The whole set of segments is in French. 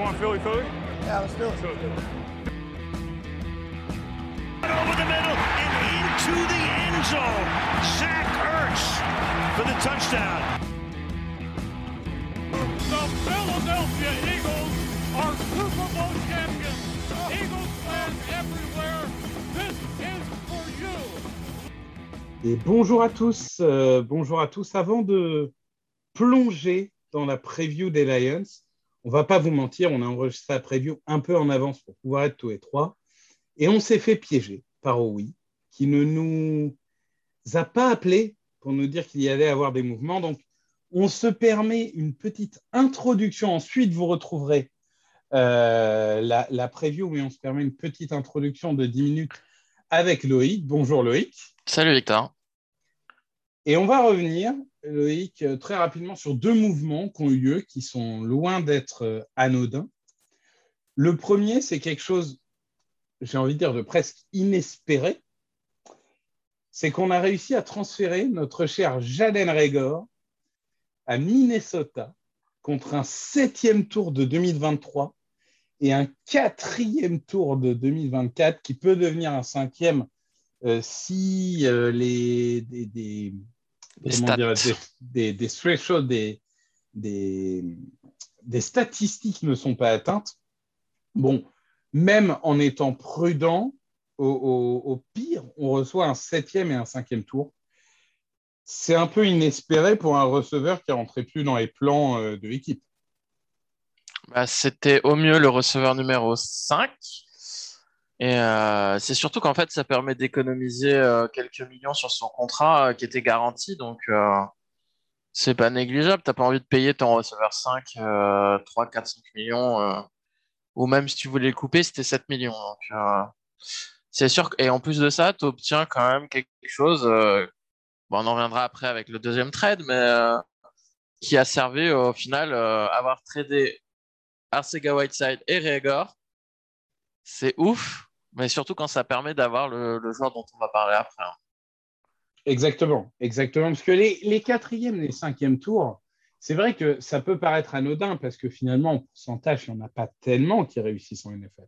want Philly Philly? Yeah, let's do it. Philly. over the middle and into the end zone. Zach Ertz for the touchdown. The Philadelphia Eagles are Super Bowl champions. Eagles fans everywhere, this is for you. Et bonjour à tous, euh, bonjour à tous. Avant de plonger dans la preview des Lions, on va pas vous mentir, on a enregistré la preview un peu en avance pour pouvoir être tous les trois, et on s'est fait piéger par OUI, qui ne nous a pas appelé pour nous dire qu'il y allait avoir des mouvements. Donc, on se permet une petite introduction. Ensuite, vous retrouverez euh, la, la preview, mais on se permet une petite introduction de 10 minutes avec Loïc. Bonjour Loïc. Salut Victor. Et on va revenir, Loïc, euh, très rapidement sur deux mouvements qui ont eu lieu, qui sont loin d'être euh, anodins. Le premier, c'est quelque chose, j'ai envie de dire, de presque inespéré. C'est qu'on a réussi à transférer notre cher Jaden Regor à Minnesota contre un septième tour de 2023 et un quatrième tour de 2024 qui peut devenir un cinquième euh, si Les comment stats. dire, des, des, des thresholds, des, des, des statistiques ne sont pas atteintes. Bon, même en étant prudent, au, au- au pire, on reçoit un septième et un cinquième tour. C'est un peu inespéré pour un receveur qui rentrait plus dans les plans euh, de l'équipe. Bah, c'était au mieux le receveur numéro 5. Et euh, c'est surtout qu'en fait, ça permet d'économiser euh, quelques millions sur son contrat euh, qui était garanti. Donc, c'est pas négligeable. T'as pas envie de payer ton receveur 5 euh, 3, 4, 5 millions. ou même si tu voulais le couper, c'était 7 millions. Donc, c'est sûr. Et en plus de ça, tu obtiens quand même quelque chose. bon, on en reviendra après avec le deuxième trade, mais qui a servi au final avoir tradé Arcega Whiteside et Reagor, c'est ouf, mais surtout quand ça permet d'avoir le, le joueur dont on va parler après. hein. Exactement, exactement. Parce que les, les quatrièmes, les cinquièmes tours, c'est vrai que ça peut paraître anodin parce que finalement, en pourcentage, il n'y en a pas tellement qui réussissent en NFL.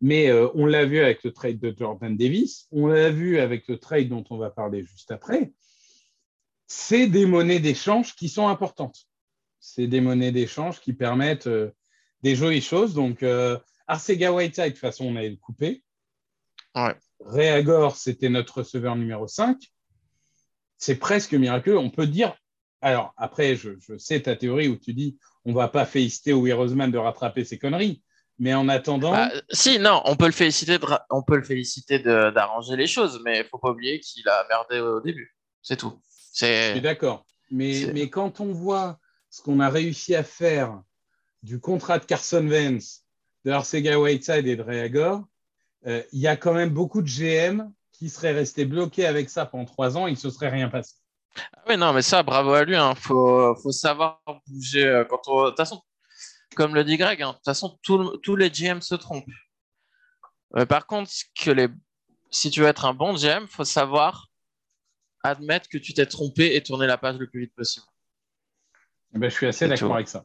Mais euh, on l'a vu avec le trade de Jordan Davis, on l'a vu avec le trade dont on va parler juste après. C'est des monnaies d'échange qui sont importantes. C'est des monnaies d'échange qui permettent euh, des jolies choses. Donc, euh, Arcega Whiteside, de toute façon, on avait le coupé. Ouais. Reagor, c'était notre receveur numéro 5 c'est presque miraculeux. On peut dire. Alors, après, je, je sais ta théorie où tu dis on va pas féliciter Will Roseman de rattraper ses conneries. Mais en attendant, Bah, si, non, on peut le féliciter, de on peut le féliciter de- d'arranger les choses, mais il faut pas oublier qu'il a merdé au début. C'est tout. je suis C'est d'accord. Mais, c'est- mais quand on voit ce qu'on a réussi à faire du contrat de Carson Vance, de Arcega Whiteside et de Reagor, euh, il y a quand même beaucoup de GM qui seraient restés bloqués avec ça pendant trois ans et il ne se serait rien passé. Ah oui, non, mais ça, bravo à lui. Hein. Faut, faut savoir bouger. euh, Quand on... De toute façon, comme le dit Greg, hein, de toute façon, tout- tous les GM se trompent. Euh, par contre, que les... si tu veux être un bon GM, faut savoir admettre que tu t'es trompé et tourner la page le plus vite possible. Eh ben, je suis assez d'accord avec ça.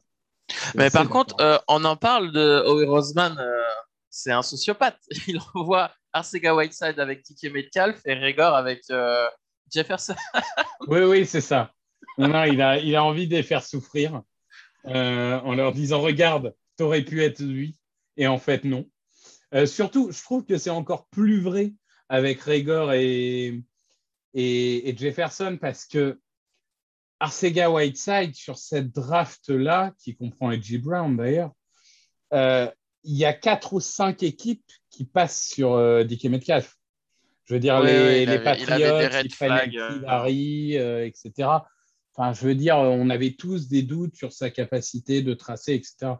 Mais par contre, euh, on en parle de Howie Roseman, euh, c'est un sociopathe. Il envoie Arcega Whiteside avec Tiki Metcalf et Regor avec euh, Jefferson. Oui, oui, c'est ça. Non, il, a, il a envie de les faire souffrir euh, en leur disant Regarde, t'aurais pu être lui. Et en fait, non. Euh, surtout, je trouve que c'est encore plus vrai avec Regor et, et, Jefferson parce que Arcega Whiteside, sur cette draft-là, qui comprend Edgy Brown d'ailleurs, il y a quatre ou cinq équipes qui passent sur euh, Metcalf. Je veux dire, les, il les avait- Patriots, flags, Nicky euh. Larry, euh, etc. Enfin, je veux dire, on avait tous des doutes sur sa capacité de tracer, etc.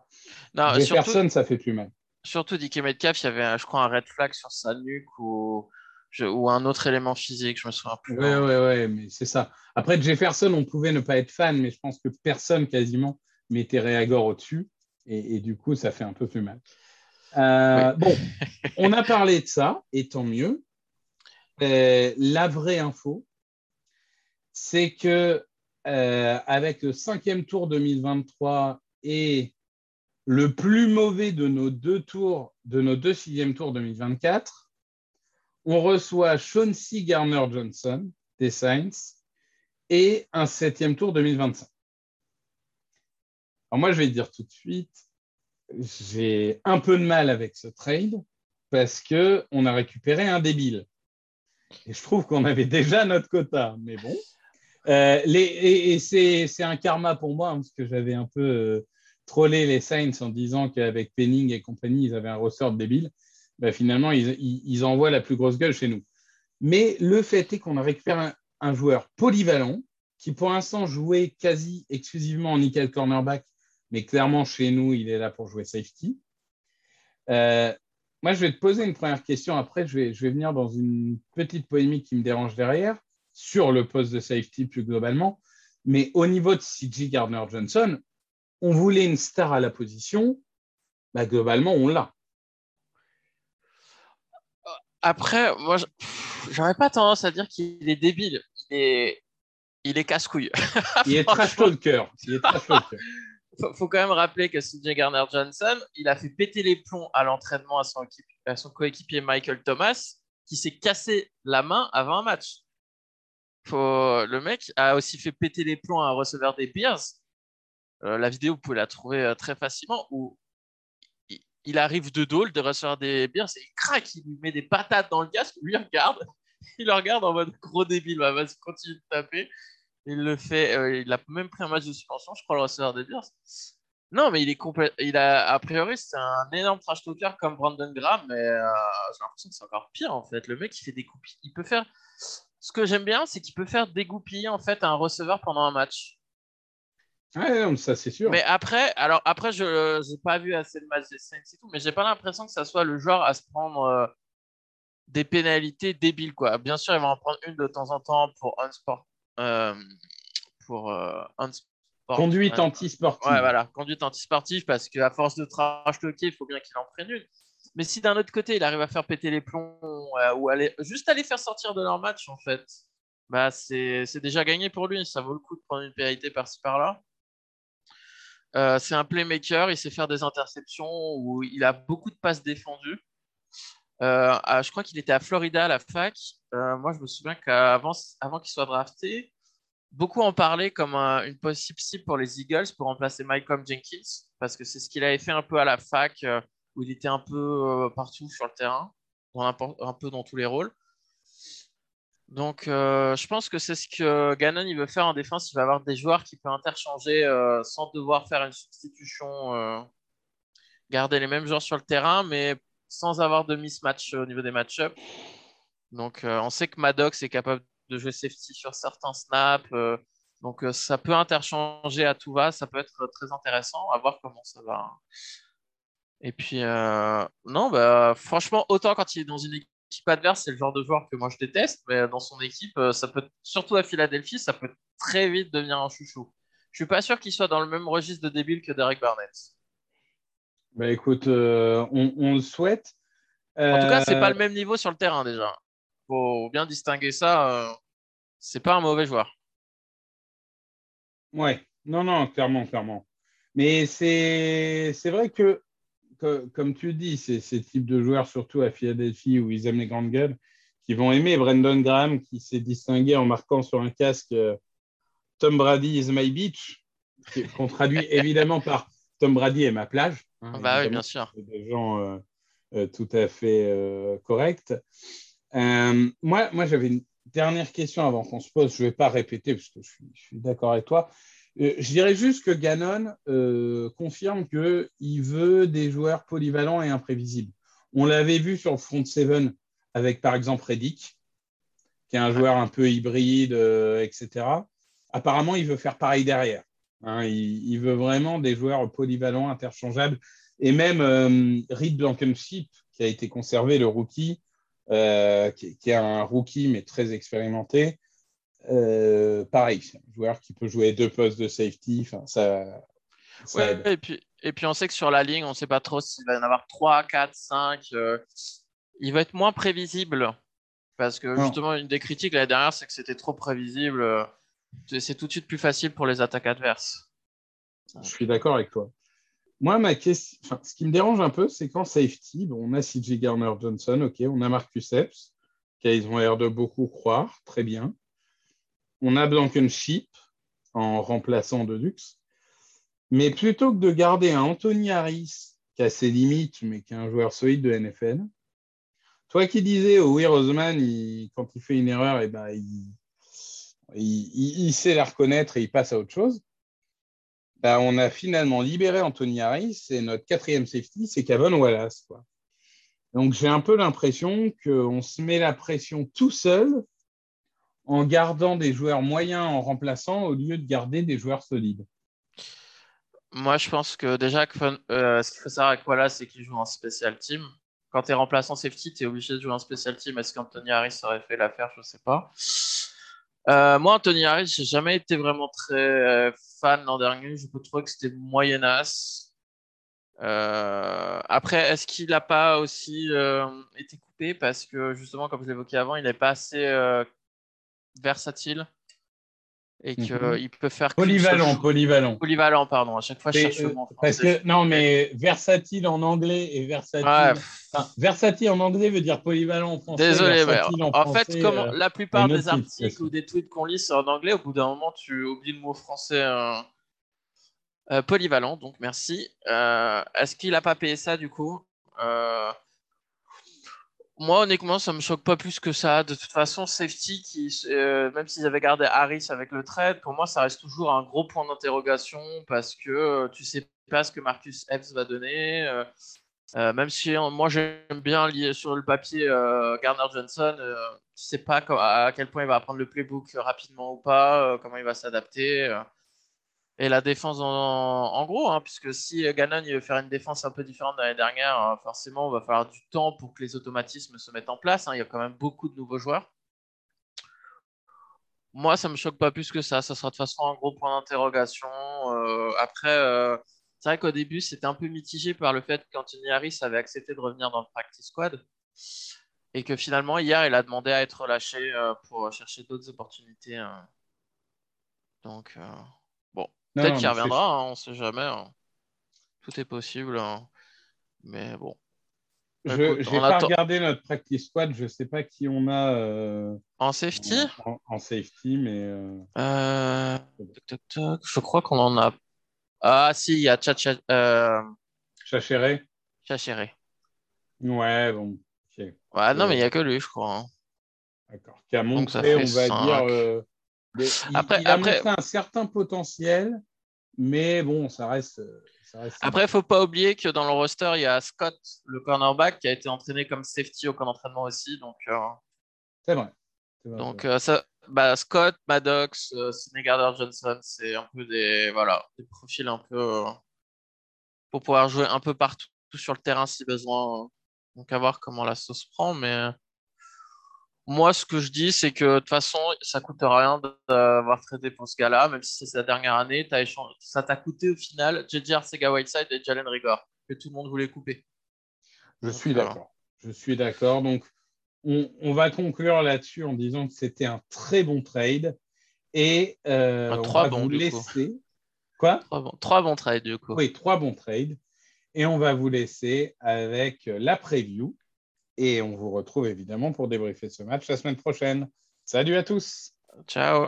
Non, surtout, ça fait plus mal. surtout DK Metcalf, il y avait, un- je crois, un red flag sur sa nuque ou, je- ou un autre élément physique, je me souviens plus. Ouais, ouais, ouais, mais c'est ça. Après, Jefferson, on pouvait ne pas être fan, mais je pense que personne quasiment mettait Réagor au-dessus. Et, et du coup, ça fait un peu plus mal. Euh, Bon, on a parlé de ça, et tant mieux. Euh, la vraie info, c'est que euh, avec le cinquième tour 2023 et le plus mauvais de nos deux tours, de nos deux sixième tours 2024, on reçoit Chauncey Garner Johnson des Saints et un septième tour 2025. Alors moi, je vais dire tout de suite, j'ai un peu de mal avec ce trade parce que on a récupéré un débile. Et je trouve qu'on avait déjà notre quota, mais bon. Euh, et, c'est un karma pour moi, hein, parce que j'avais un peu euh, trollé les Saints en disant qu'avec Penning et compagnie, ils avaient un ressort débile. Ben, finalement, ils, envoient la plus grosse gueule chez nous. Mais le fait est qu'on a récupéré un, joueur polyvalent qui, pour l'instant, jouait quasi exclusivement en nickel cornerback, mais clairement, chez nous, il est là pour jouer safety. Euh, moi, je vais te poser une première question. Après, je vais, je vais venir dans une petite polémique qui me dérange derrière sur le poste de safety plus globalement. Mais au niveau de CJ Gardner-Johnson, on voulait une star à la position. Bah, globalement, on l'a. Après, moi, j'aurais pas tendance à dire qu'il est débile. Il est, il est casse-couille. il est trash talker. Il est trash talker. Faut, faut quand même rappeler que CJ Garner Johnson, il a fait péter les plombs à l'entraînement à son, coéquipier Michael Thomas, qui s'est cassé la main avant un match. Le mec a aussi fait péter les plombs à un receveur des Bears. Euh, la vidéo, vous pouvez la trouver euh, très facilement, où il arrive de dos, le receveur des Bears, et il craque, il lui met des patates dans le casque, lui regarde, il le regarde en mode gros débile, bah, vas-y, continue de taper. Il le fait, euh, il a même pris un match de suspension, je crois, le receveur des Bears. Non, mais il est complet, il a, a priori, c'est un énorme trash talker comme Brandon Graham, mais euh, j'ai l'impression que c'est encore pire, en fait. Le mec, il fait des coupilles. Il peut faire, ce que j'aime bien, c'est qu'il peut faire dégoupiller, en fait, un receveur pendant un match. Ouais, ça c'est sûr. Mais après, alors après, je n'ai pas vu assez de matchs des Saints et tout, mais j'ai pas l'impression que ça soit le genre à se prendre euh, des pénalités débiles quoi. Bien sûr, il va en prendre une de temps en temps pour un sport, euh, pour euh, conduite anti-sportive. Ouais, voilà, conduite anti-sportive parce qu'à force de trash talker, il faut bien qu'il en prenne une. Mais si d'un autre côté, il arrive à faire péter les plombs ou aller juste aller faire sortir de leur match en fait, bah c'est déjà gagné pour lui. Ça vaut le coup de prendre une pénalité par-ci par-là. Euh, c'est un playmaker, il sait faire des interceptions où il a beaucoup de passes défendues. Euh, je crois qu'il était à Florida à la fac. Euh, moi, je me souviens qu'avant avant qu'il soit drafté, beaucoup en parlaient comme une possible cible pour les Eagles pour remplacer Malcolm Jenkins, parce que c'est ce qu'il avait fait un peu à la fac, où il était un peu partout sur le terrain, un peu dans tous les rôles. Donc, euh, je pense que c'est ce que Gannon il veut faire en défense. Il va avoir des joueurs qui peuvent interchanger euh, sans devoir faire une substitution, euh, garder les mêmes joueurs sur le terrain, mais sans avoir de mismatch au niveau des match-ups. Donc, on sait que Maddox est capable de jouer safety sur certains snaps. donc, ça peut interchanger à tout va. Ça peut être très intéressant. À voir comment ça va. Et puis, non, bah, franchement, autant quand il est dans une équipe adverse, c'est le genre de joueur que moi je déteste, mais dans son équipe, euh, ça peut, surtout à Philadelphie, ça peut très vite devenir un chouchou. Je suis pas sûr qu'il soit dans le même registre de débile que Derek Barnett. Bah écoute, euh, on, le souhaite. En tout cas, c'est pas euh, le même niveau sur le terrain déjà. Faut bien distinguer ça. c'est pas un mauvais joueur. Ouais, non, non, clairement, clairement. Mais c'est vrai que comme tu dis, c'est ces types de joueurs, surtout à Philadelphie, où ils aiment les grandes gueules, qui vont aimer Brandon Graham, qui s'est distingué en marquant sur un casque euh, Tom Brady is my beach, qu'on traduit évidemment par Tom Brady est ma plage. Hein, bah oui, bien sûr. Des gens euh, euh, tout à fait corrects. moi, moi j'avais une dernière question avant qu'on se pose. Je ne vais pas répéter parce que je suis d'accord avec toi. Euh, je dirais juste que Gannon euh, confirme qu'il veut des joueurs polyvalents et imprévisibles. On l'avait vu sur le front seven avec par exemple Reddick, qui est un joueur un peu hybride, euh, etc. Apparemment, il veut faire pareil derrière. Hein. il, veut vraiment des joueurs polyvalents, interchangeables. Et même Reed Blankenship, qui a été conservé, le rookie, qui, qui, est un rookie mais très expérimenté, euh, pareil, c'est un joueur qui peut jouer deux postes de safety. Ça, et, puis, et puis on sait que sur la ligne, on ne sait pas trop s'il va y en avoir 3, 4, 5. il va être moins prévisible. Parce que justement, une des critiques l'année dernière, c'est que c'était trop prévisible. C'est tout de suite plus facile pour les attaques adverses. Je suis d'accord avec toi. moi, ma question, ce qui me dérange un peu, c'est qu'en safety, bon, on a CJ Garner Johnson, ok, on a Marcus Epps, qu'ils ont l'air de beaucoup croire, très bien. On a Blankenship en remplaçant de. Mais plutôt que de garder un Anthony Harris, qui a ses limites, mais qui est un joueur solide de NFL, toi qui disais au Will Roseman, quand il fait une erreur, eh ben, il, il, sait la reconnaître et il passe à autre chose. Ben, on a finalement libéré Anthony Harris et notre quatrième safety, c'est Kevin Wallace. Donc j'ai un peu l'impression qu'on se met la pression tout seul en gardant des joueurs moyens en remplaçant au lieu de garder des joueurs solides. Moi, je pense que déjà, euh, ce qu'il faut savoir avec Wallace, c'est qu'il joue en special team. Quand tu es remplaçant safety, tu es obligé de jouer en special team. Est-ce qu'Anthony Harris aurait fait l'affaire? Je ne sais pas. Euh, moi, Anthony Harris, j'ai jamais été vraiment très euh, fan l'an dernier. Je peux trouver que c'était moyenasse. Euh, après, est-ce qu'il n'a pas aussi été coupé? Parce que justement, comme je l'évoquais avant, il n'est pas assez versatile et qu'il mhm. peut faire polyvalent, polyvalent. Polyvalent, pardon. À chaque fois, je cherche le mot Parce que non, mais versatile en anglais et versatile. versatile en anglais veut dire polyvalent en français. Désolé, mais en, fait, comme euh, la plupart des articles ou des tweets qu'on lit sont en anglais, au bout d'un moment, tu oublies le mot français. Euh, euh, polyvalent, donc merci. Est-ce qu'il a pas payé ça du coup? Moi, honnêtement, ça me choque pas plus que ça. De toute façon, safety, euh, même s'ils avaient gardé Harris avec le trade, pour moi, ça reste toujours un gros point d'interrogation parce que euh, tu sais pas ce que Marcus Epps va donner. Euh, même si moi, j'aime bien lier sur le papier Garner Johnson, tu sais pas à quel point il va apprendre le playbook rapidement ou pas, comment il va s'adapter. Et la défense en, gros, hein, puisque si Gannon veut faire une défense un peu différente de l'année dernière, hein, forcément, il va falloir du temps pour que les automatismes se mettent en place. Hein. Il y a quand même beaucoup de nouveaux joueurs. Moi, ça ne me choque pas plus que ça. Ça sera de toute façon un gros point d'interrogation. Euh, après, euh, c'est vrai qu'au début, c'était un peu mitigé par le fait qu'Anthony Harris avait accepté de revenir dans le practice squad. Et que finalement, hier, il a demandé à être relâché euh, pour chercher d'autres opportunités. Donc, Peut-être qu'il reviendra, hein, on ne sait jamais. Hein. Tout est possible. Hein. Mais bon. Je n'ai pas regardé notre practice squad, je ne sais pas qui on a. Euh, en safety? en, safety, mais. Euh... Euh... Je crois qu'on en a. Ah, si, il y a Chachéré. Euh... Chachéré. Ouais, bon. Ouais, non, mais il n'y a que lui, je crois. D'accord. Qui a montré, on va dire, il, après, a montré un certain potentiel, mais bon, ça reste. après, il ne faut pas oublier que dans le roster, il y a Scott, le cornerback, qui a été entraîné comme safety au camp d'entraînement aussi. Donc, euh, C'est vrai. Donc, euh, ça, bah, Scott, Maddox, euh, Johnson, c'est un peu des, voilà, des profils un peu euh, pour pouvoir jouer un peu partout sur le terrain si besoin. Donc, à voir comment la sauce prend. Mais moi, ce que je dis, c'est que de toute façon, ça ne coûte rien d'avoir traité pour ce gars-là, même si c'est sa dernière année. Ça t'a coûté au final JJ Arcega Whiteside et Jalen Rigor, que tout le monde voulait couper. Je suis d'accord. Je suis d'accord. Donc, on, va conclure là-dessus en disant que c'était un très bon trade. Et euh, on va vous laisser. Quoi? Trois bons, trois bons trades, du coup. Oui, trois bons trades. Et on va vous laisser avec la preview et on vous retrouve évidemment pour débriefer ce match la semaine prochaine. Salut à tous. Ciao.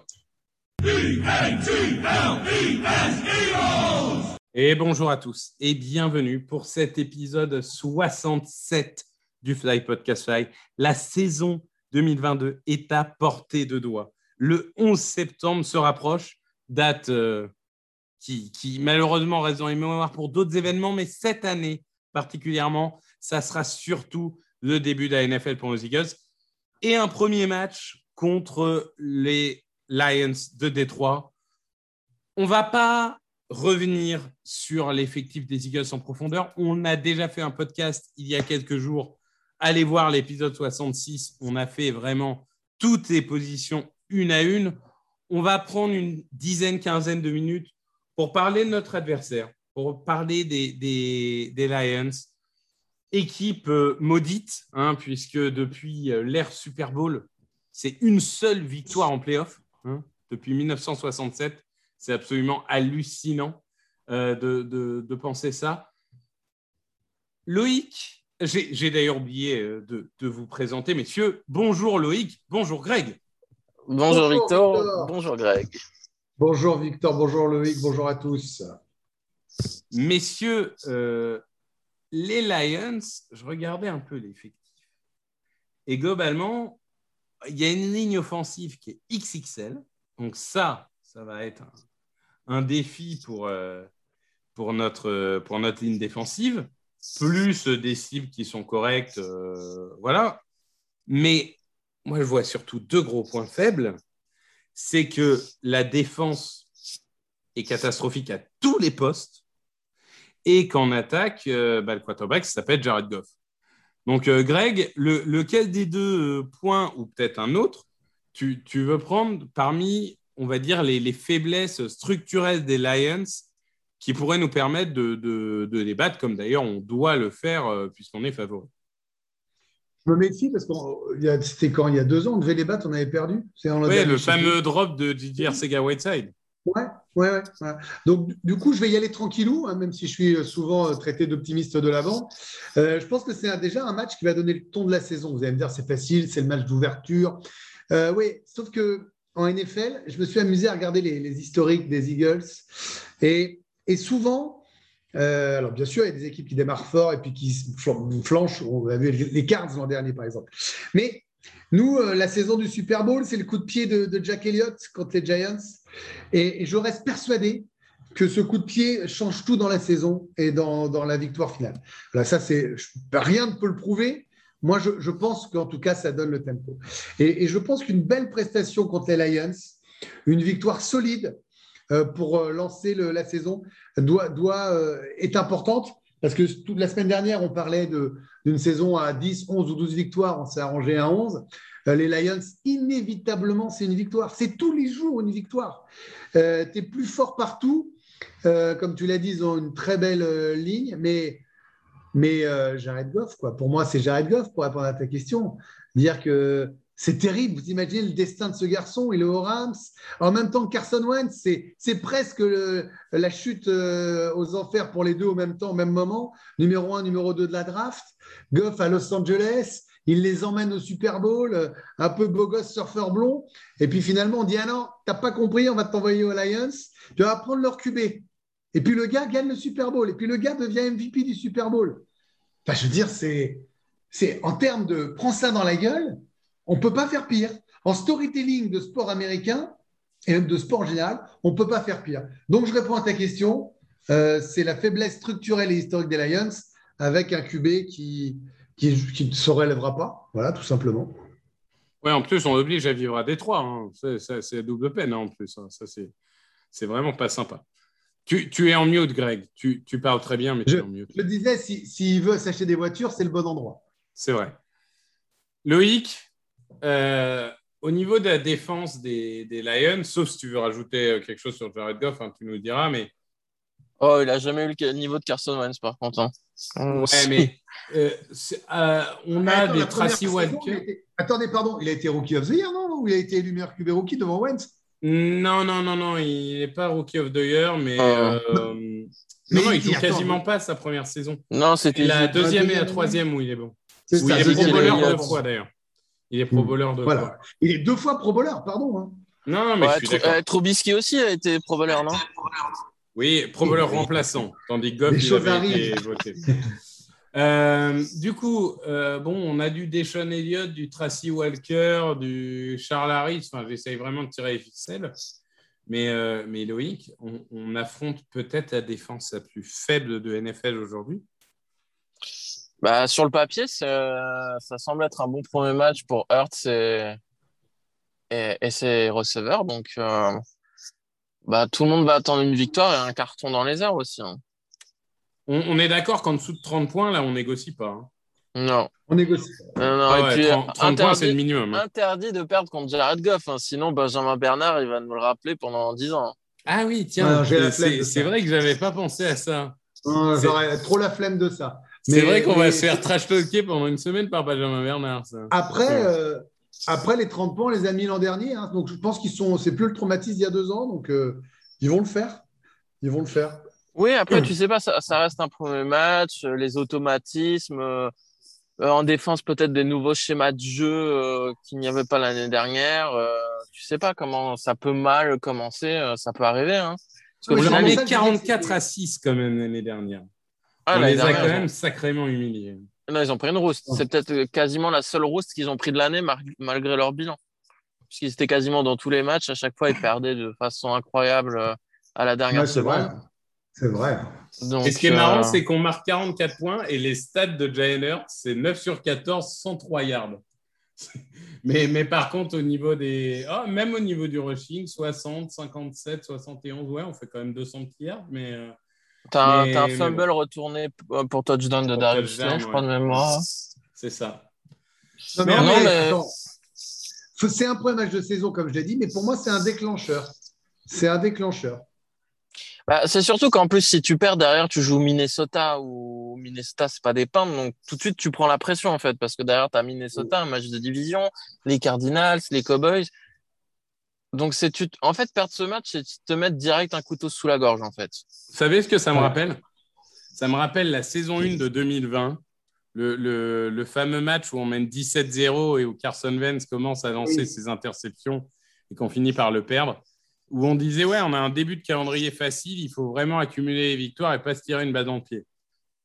Et bonjour à tous et bienvenue pour cet épisode 67 du Fly Podcast Fly. La saison 2022 est à portée de doigt. Le 11 septembre se rapproche, date euh, qui, qui, malheureusement reste dans les mémoires pour d'autres événements, mais cette année particulièrement, ça sera surtout le début de la NFL pour les Eagles. Et un premier match contre les Lions de Détroit. On ne va pas revenir sur l'effectif des Eagles en profondeur. On a déjà fait un podcast il y a quelques jours. Allez voir l'épisode 66. On a fait vraiment toutes les positions une à une. On va prendre une dizaine, quinzaine de minutes pour parler de notre adversaire, pour parler des, des Lions, équipe euh, maudite, hein, puisque depuis euh, l'ère Super Bowl, c'est une seule victoire en playoff hein, depuis 1967. C'est absolument hallucinant. euh, de, de- de penser ça. Loïc, j'ai d'ailleurs oublié de, de vous présenter, messieurs. Bonjour Loïc, bonjour Greg. Bonjour Bonjour, Victor, Victor. bonjour Greg. Bonjour Victor, bonjour Loïc, bonjour à tous. Messieurs, euh, les Lions, je regardais un peu l'effectif. Et globalement, il y a une ligne offensive qui est XXL. Donc ça, ça va être un, défi pour, pour, notre, euh, pour notre ligne défensive. Plus des cibles qui sont correctes. euh, voilà. Mais moi, je vois surtout deux gros points faibles. C'est que la défense est catastrophique à tous les postes et qu'en attaque, euh, bah, le quarterback ça s'appelle Jared Goff. Donc, euh, Greg, le- lequel des deux euh, points, ou peut-être un autre, tu, tu veux prendre parmi, on va dire, les, les faiblesses structurelles des Lions qui pourraient nous permettre de, de, de les battre, comme d'ailleurs on doit le faire puisqu'on est favori? Je me méfie parce que c'était quand? Il y a deux ans, on devait les battre, on avait perdu. Oui, le fameux drop de Didier Sega Whiteside. Ouais, ouais, ouais. Donc, du- coup, je vais y aller tranquillou, hein, même si je suis souvent euh, traité d'optimiste de l'avant. Euh, je pense que c'est déjà un match qui va donner le ton de la saison. Vous allez me dire, c'est facile, c'est le match d'ouverture. Euh, oui, sauf que en NFL, je me suis amusé à regarder les, historiques des Eagles. Et, et souvent, euh, alors bien sûr, il y a des équipes qui démarrent fort et puis qui flanchent. On a vu les Cards l'an dernier, par exemple. Mais nous, euh, la saison du Super Bowl, c'est le coup de pied de, Jack Elliott contre les Giants. Et, je reste persuadé que ce coup de pied change tout dans la saison et dans, la victoire finale. Là, ça, je- rien ne peut le prouver. Moi, je, pense qu'en tout cas, ça donne le tempo. Et, je pense qu'une belle prestation contre les Lions, une victoire solide euh, pour euh, lancer la saison, est importante. Parce que toute la semaine dernière, on parlait d'une saison à 10, 11 ou 12 victoires. On s'est arrangé à 11. Euh, les Lions, inévitablement, c'est une victoire. C'est tous les jours une victoire. tu es plus fort partout. Euh, comme tu l'as dit, ils ont une très belle euh, ligne, mais, mais euh, Jared Goff, quoi. Pour moi, c'est Jared Goff pour répondre à ta question. Dire que c'est terrible. Vous imaginez le destin de ce garçon, il est au Rams. En même temps Carson Wentz, c'est, presque la chute euh, aux enfers pour les deux au même temps, au même moment. Numéro un, numéro 2 de la draft. Goff à Los Angeles. Il les emmène au Super Bowl, euh, un peu beau gosse surfeur blond. Et puis finalement, on dit Ah non, t'as pas compris, on va t'envoyer aux Lions. Tu vas prendre leur QB. Et puis le gars gagne le Super Bowl. Et puis le gars devient MVP du Super Bowl. Enfin, je veux dire, c'est en termes de prends ça dans la gueule, on ne peut pas faire pire. En storytelling de sport américain et même de sport en général, on ne peut pas faire pire. Donc je réponds à ta question. Euh, c'est la faiblesse structurelle et historique des Lions avec un QB qui, qui, qui ne se relèvera pas. Voilà, tout simplement. Oui, en plus, on oblige à vivre à Détroit. hein. C'est- c'est double peine hein, en plus. hein. Ça, c'est c'est vraiment pas sympa. Tu, tu es en mute, Greg. Tu, tu parles très bien, mais tu es en mute. je disais, s'il si, s'il veut s'acheter des voitures, c'est le bon endroit. C'est vrai. Loïc, euh, au niveau de la défense des, des Lions, sauf si tu veux rajouter euh, quelque chose sur Jared Goff, hein, tu nous diras, mais, Oh, il a jamais eu le niveau de Carson Wentz par contre. hein. ouais, mais euh, euh, on a Attends, des Tracy saison, il a Walker. été- Attendez, pardon, il a été Rookie of the Year, non? Ou il a été élu meilleur QB Rookie devant Wentz? Non, non, non, non, il n'est pas Rookie of the Year, mais. Ah. euh, Mais non, non, il il- joue quasiment mais- pas sa première saison. Non, c'était La deuxième et la troisième où il est bon. C'est Oui, ça, il est pro fois d'ailleurs. Il est pro bowler deux Voilà. fois. Il est deux fois pro bowler, pardon. hein. Non, mais Ouais, je suis euh, Trubisky aussi a été pro bowler, non? Oui, pro bowler remplaçant, tandis que Goff, Les il été voté. Euh, du coup, euh, bon, on a du Deshaun Elliott, du Tracy Walker, du Charles Harris. Enfin, j'essaye vraiment de tirer les ficelles. Mais, euh, mais Loïc, on, on affronte peut-être la défense la plus faible de NFL aujourd'hui. Bah, sur le papier, c'est- ça semble être un bon premier match pour Hurts et, et, et ses receveurs. Donc, euh, bah, tout le monde va attendre une victoire et un carton dans les airs aussi. hein. On, on est d'accord qu'en dessous de 30 points, là, on négocie pas. hein. Non. On négocie. Non, non, Ah et ouais, puis, 30, 30 points, c'est le interdit, minimum. hein. interdit de perdre contre Jared Goff. hein. Sinon, Benjamin Bernard, il va nous le rappeler pendant 10 ans. Ah oui, tiens, la c'est- vrai que j'avais pas pensé à ça. C'est- J'aurais trop la flemme de ça. C'est vrai qu'on va se faire trash talker pendant une semaine par Benjamin Bernard. Ça. Après, Ouais. euh, après les 30 points, on les a mis l'an dernier. hein. donc je pense qu'ils sont. C'est plus le traumatisme d'il y a deux ans. Donc euh, ils vont le faire. Ils vont le faire. Oui, après, tu sais pas, ça, ça reste un premier match, euh, les automatismes, euh, en défense, peut-être des nouveaux schémas de jeu euh, qu'il n'y avait pas l'année dernière. Euh, tu sais pas comment ça peut mal commencer, euh, ça peut arriver. Hein. Parce qu'au Oui, On disais que 44 c'était- à 6 quand même l'année dernière. Ah, on a dernière, quand même sacrément humiliés. Non, ils ont pris une rouste. Ouais. C'est peut-être quasiment la seule rouste qu'ils ont pris de l'année malgré leur bilan. Puisqu'ils étaient quasiment dans tous les matchs. À chaque fois, ils perdaient de façon incroyable euh, à la dernière Ouais, c'est vrai. seconde. C'est vrai. Donc, Et ce qui est euh, marrant, c'est qu'on marque 44 points et les stats de Hurts, c'est 9 sur 14, 103 yards. Mais, mais par contre, au niveau des. oh, même au niveau du rushing, 60, 57, 71, ouais, on fait quand même 200 petits yards. Mais euh, T'as un, un fumble retourné euh, pour touchdown de Darius je crois, ouais. de mémoire. c'est ça. Non, mais, C'est un premier match de saison, comme je l'ai dit, mais pour moi, c'est un déclencheur. C'est un déclencheur. Bah, c'est surtout qu'en plus, si tu perds derrière, tu joues Minnesota ou Minnesota, c'est pas des peintres. Donc, tout de suite, tu prends la pression, en fait, parce que derrière, tu as Minnesota, un match de division, les Cardinals, les Cowboys. Donc, c'est tu, en fait, perdre ce match, c'est te mettre direct un couteau sous la gorge, en fait. Vous savez ce que ça me rappelle? Ça me rappelle la saison 1 de 2020, le, le- le fameux match où on mène 17-0 et où Carson Wentz commence à lancer Oui. ses interceptions et qu'on finit par le perdre. Où on disait, ouais, on a un début de calendrier facile, il faut vraiment accumuler les victoires et pas se tirer une balle dans le pied.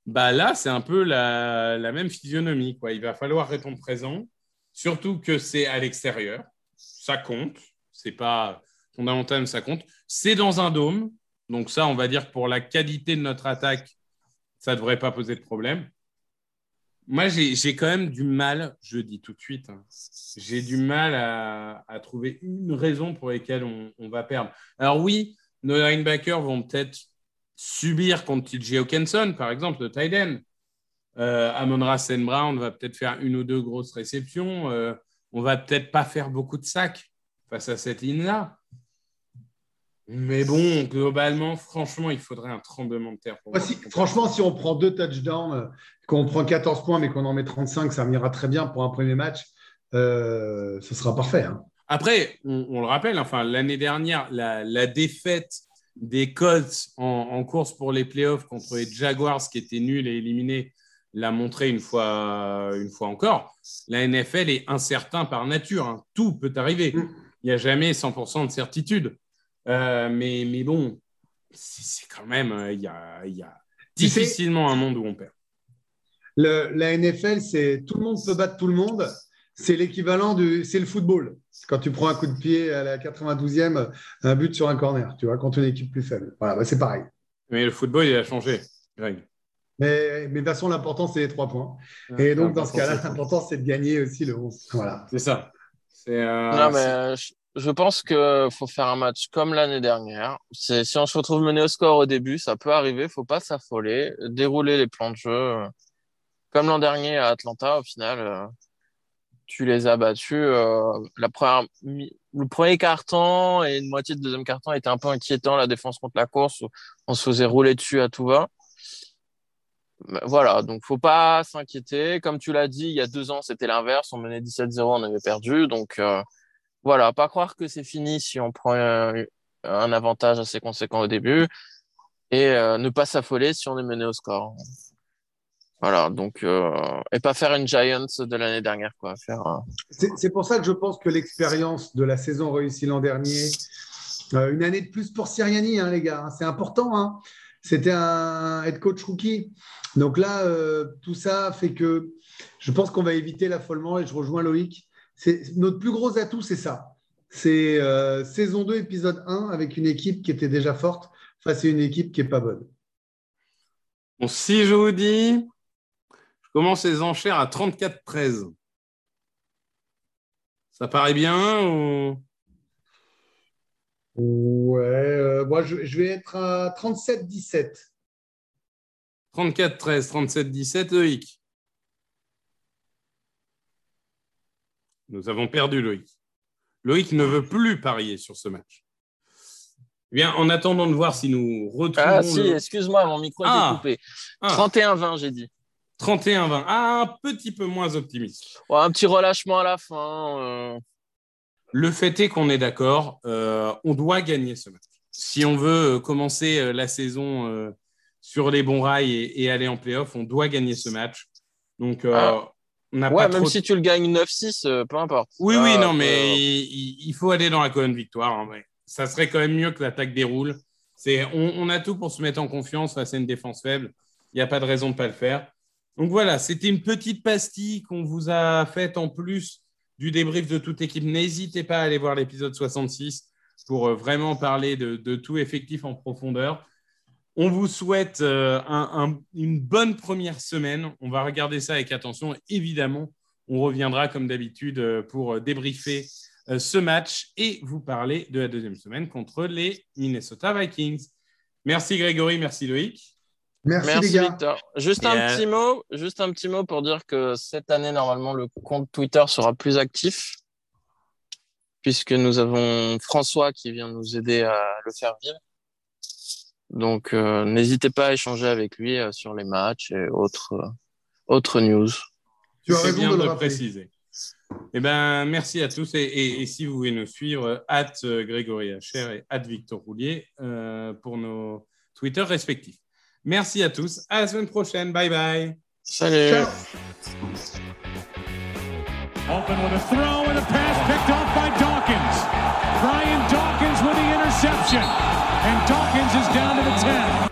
Bah là, c'est un peu la, la même physionomie. Quoi. Il va falloir répondre présent, surtout que c'est à l'extérieur. Ça compte. C'est pas fondamental, mais ça compte. C'est dans un dôme. Donc ça, on va dire que pour la qualité de notre attaque, ça ne devrait pas poser de problème. Moi, j'ai quand même du mal, je dis tout de suite, hein, j'ai du mal à, trouver une raison pour laquelle on, va perdre. Alors oui, nos linebackers vont peut-être subir contre TJ Hawkinson, par exemple, de end. Euh, Amon. Brown va peut-être faire une ou deux grosses réceptions. Euh, on va peut-être pas faire beaucoup de sacs face à cette ligne-là. Mais bon, globalement, franchement, il faudrait un tremblement de terre. Pour Moi, si- franchement, si on prend deux touchdowns, euh, qu'on prend 14 points, mais qu'on en met 35, ça m'ira très bien pour un premier match. Euh, ce sera parfait. hein. Après, on, on le rappelle, enfin, l'année dernière, la, la défaite des Colts en, en course pour les playoffs contre les Jaguars, qui étaient nuls et éliminés, l'a montré une fois, une fois encore. La NFL est incertain par nature. hein. Tout peut arriver. Mm. Il n'y a jamais 100% de certitude. Euh, mais, mais bon, c'est quand même, euh, il y a, y difficilement un monde où on perd. Le- la NFL, c'est tout le monde peut battre tout le monde. C'est l'équivalent du, c'est le football. Quand tu prends un coup de pied à la 92e, un but sur un corner, tu vois, contre une équipe plus faible. Voilà, bah, c'est pareil. Mais le football, il a changé, Greg. Mais, mais de toute façon, l'important, c'est les trois points. Ah, Et donc, dans ce cas-là, l'important, c'est de gagner aussi le 11. Voilà. C'est ça. Euh, non, mais euh, je, je pense qu'il faut faire un match comme l'année dernière. Si on se retrouve mené au score au début, ça peut arriver. faut pas s'affoler. Dérouler les plans de jeu. euh, Comme l'an dernier à Atlanta, au final, tu les as battus. la première, mi- le premier quart-temps et une moitié de deuxième quart-temps était un peu inquiétant, la défense contre la course. On se faisait rouler dessus à tout va. Mais Voilà, donc faut pas s'inquiéter. Comme tu l'as dit, il y a deux ans, c'était l'inverse. On menait 17-0, on avait perdu. Donc euh, voilà, pas croire que c'est fini si on prend un, un avantage assez conséquent au début. Et euh, ne pas s'affoler si on est mené au score. Voilà, donc euh, et pas faire une Giants de l'année dernière, quoi. Euh, C'est pour ça que je pense que l'expérience de la saison réussie l'an dernier, euh, une année de plus pour Siriani, hein, les gars, hein, c'est important. hein. C'était un head coach rookie. Donc là, euh, tout ça fait que je pense qu'on va éviter l'affolement et je rejoins Loïc. Notre plus gros atout, c'est ça. C'est euh, saison 2, épisode 1, avec une équipe qui était déjà forte face à une équipe qui n'est pas bonne. Bon, si je vous dis, je commence les enchères à 34-13. Ça paraît bien. Ouais, euh, moi je, je vais être à 37-17. 34-13, 37-17, Loïc. Nous avons perdu Loïc. Loïc ne veut plus parier sur ce match. Eh bien, en attendant de voir si nous retrouvons Ah si, le excuse-moi, mon micro Ah. était coupé. Ah, 31-20, j'ai dit. 31-20. Ah, un petit peu moins optimiste. Ouais, un petit relâchement à la fin. euh. Le fait est qu'on est d'accord, euh, on doit gagner ce match. si on veut commencer la saison sur les bons rails et, aller en playoff, on doit gagner ce match. Donc, ah. on n'a ouais, même si tu le gagnes 9-6, peu importe. Oui, oui, non, mais il, faut aller dans la colonne victoire. Vrai. Ça serait quand même mieux que l'attaque déroule. C'est, on, on, a tout pour se mettre en confiance face à une défense faible. Il n'y a pas de raison de ne pas le faire. Donc voilà, c'était une petite pastille qu'on vous a faite en plus du débrief de toute équipe. N'hésitez pas à aller voir l'épisode 66 pour euh, vraiment parler de, tout effectif en profondeur. On vous souhaite euh, une bonne première semaine. On va regarder ça avec attention. Évidemment, on reviendra comme d'habitude euh, pour débriefer ce match et vous parler de la deuxième semaine contre les Minnesota Vikings. Merci Grégory, merci Loïc. Merci, les gars. Victor. Juste un petit mot, juste un petit mot pour dire que cette année normalement le compte Twitter sera plus actif puisque nous avons François qui vient nous aider à le faire vivre. Donc euh, n'hésitez pas à échanger avec lui euh, sur les matchs et autres euh, autres news. Tu as raison de, le préciser. Eh ben, merci à tous. Et, si vous voulez nous suivre, hâte Grégory Hacher et hâte Victor Roulier pour nos Twitter respectifs. Merci à tous. À la semaine prochaine. Bye bye. Salut. Ciao. Open with a throw and a pass picked off by Dawkins. Brian Dawkins with the interception. And Dawkins is down to the 10.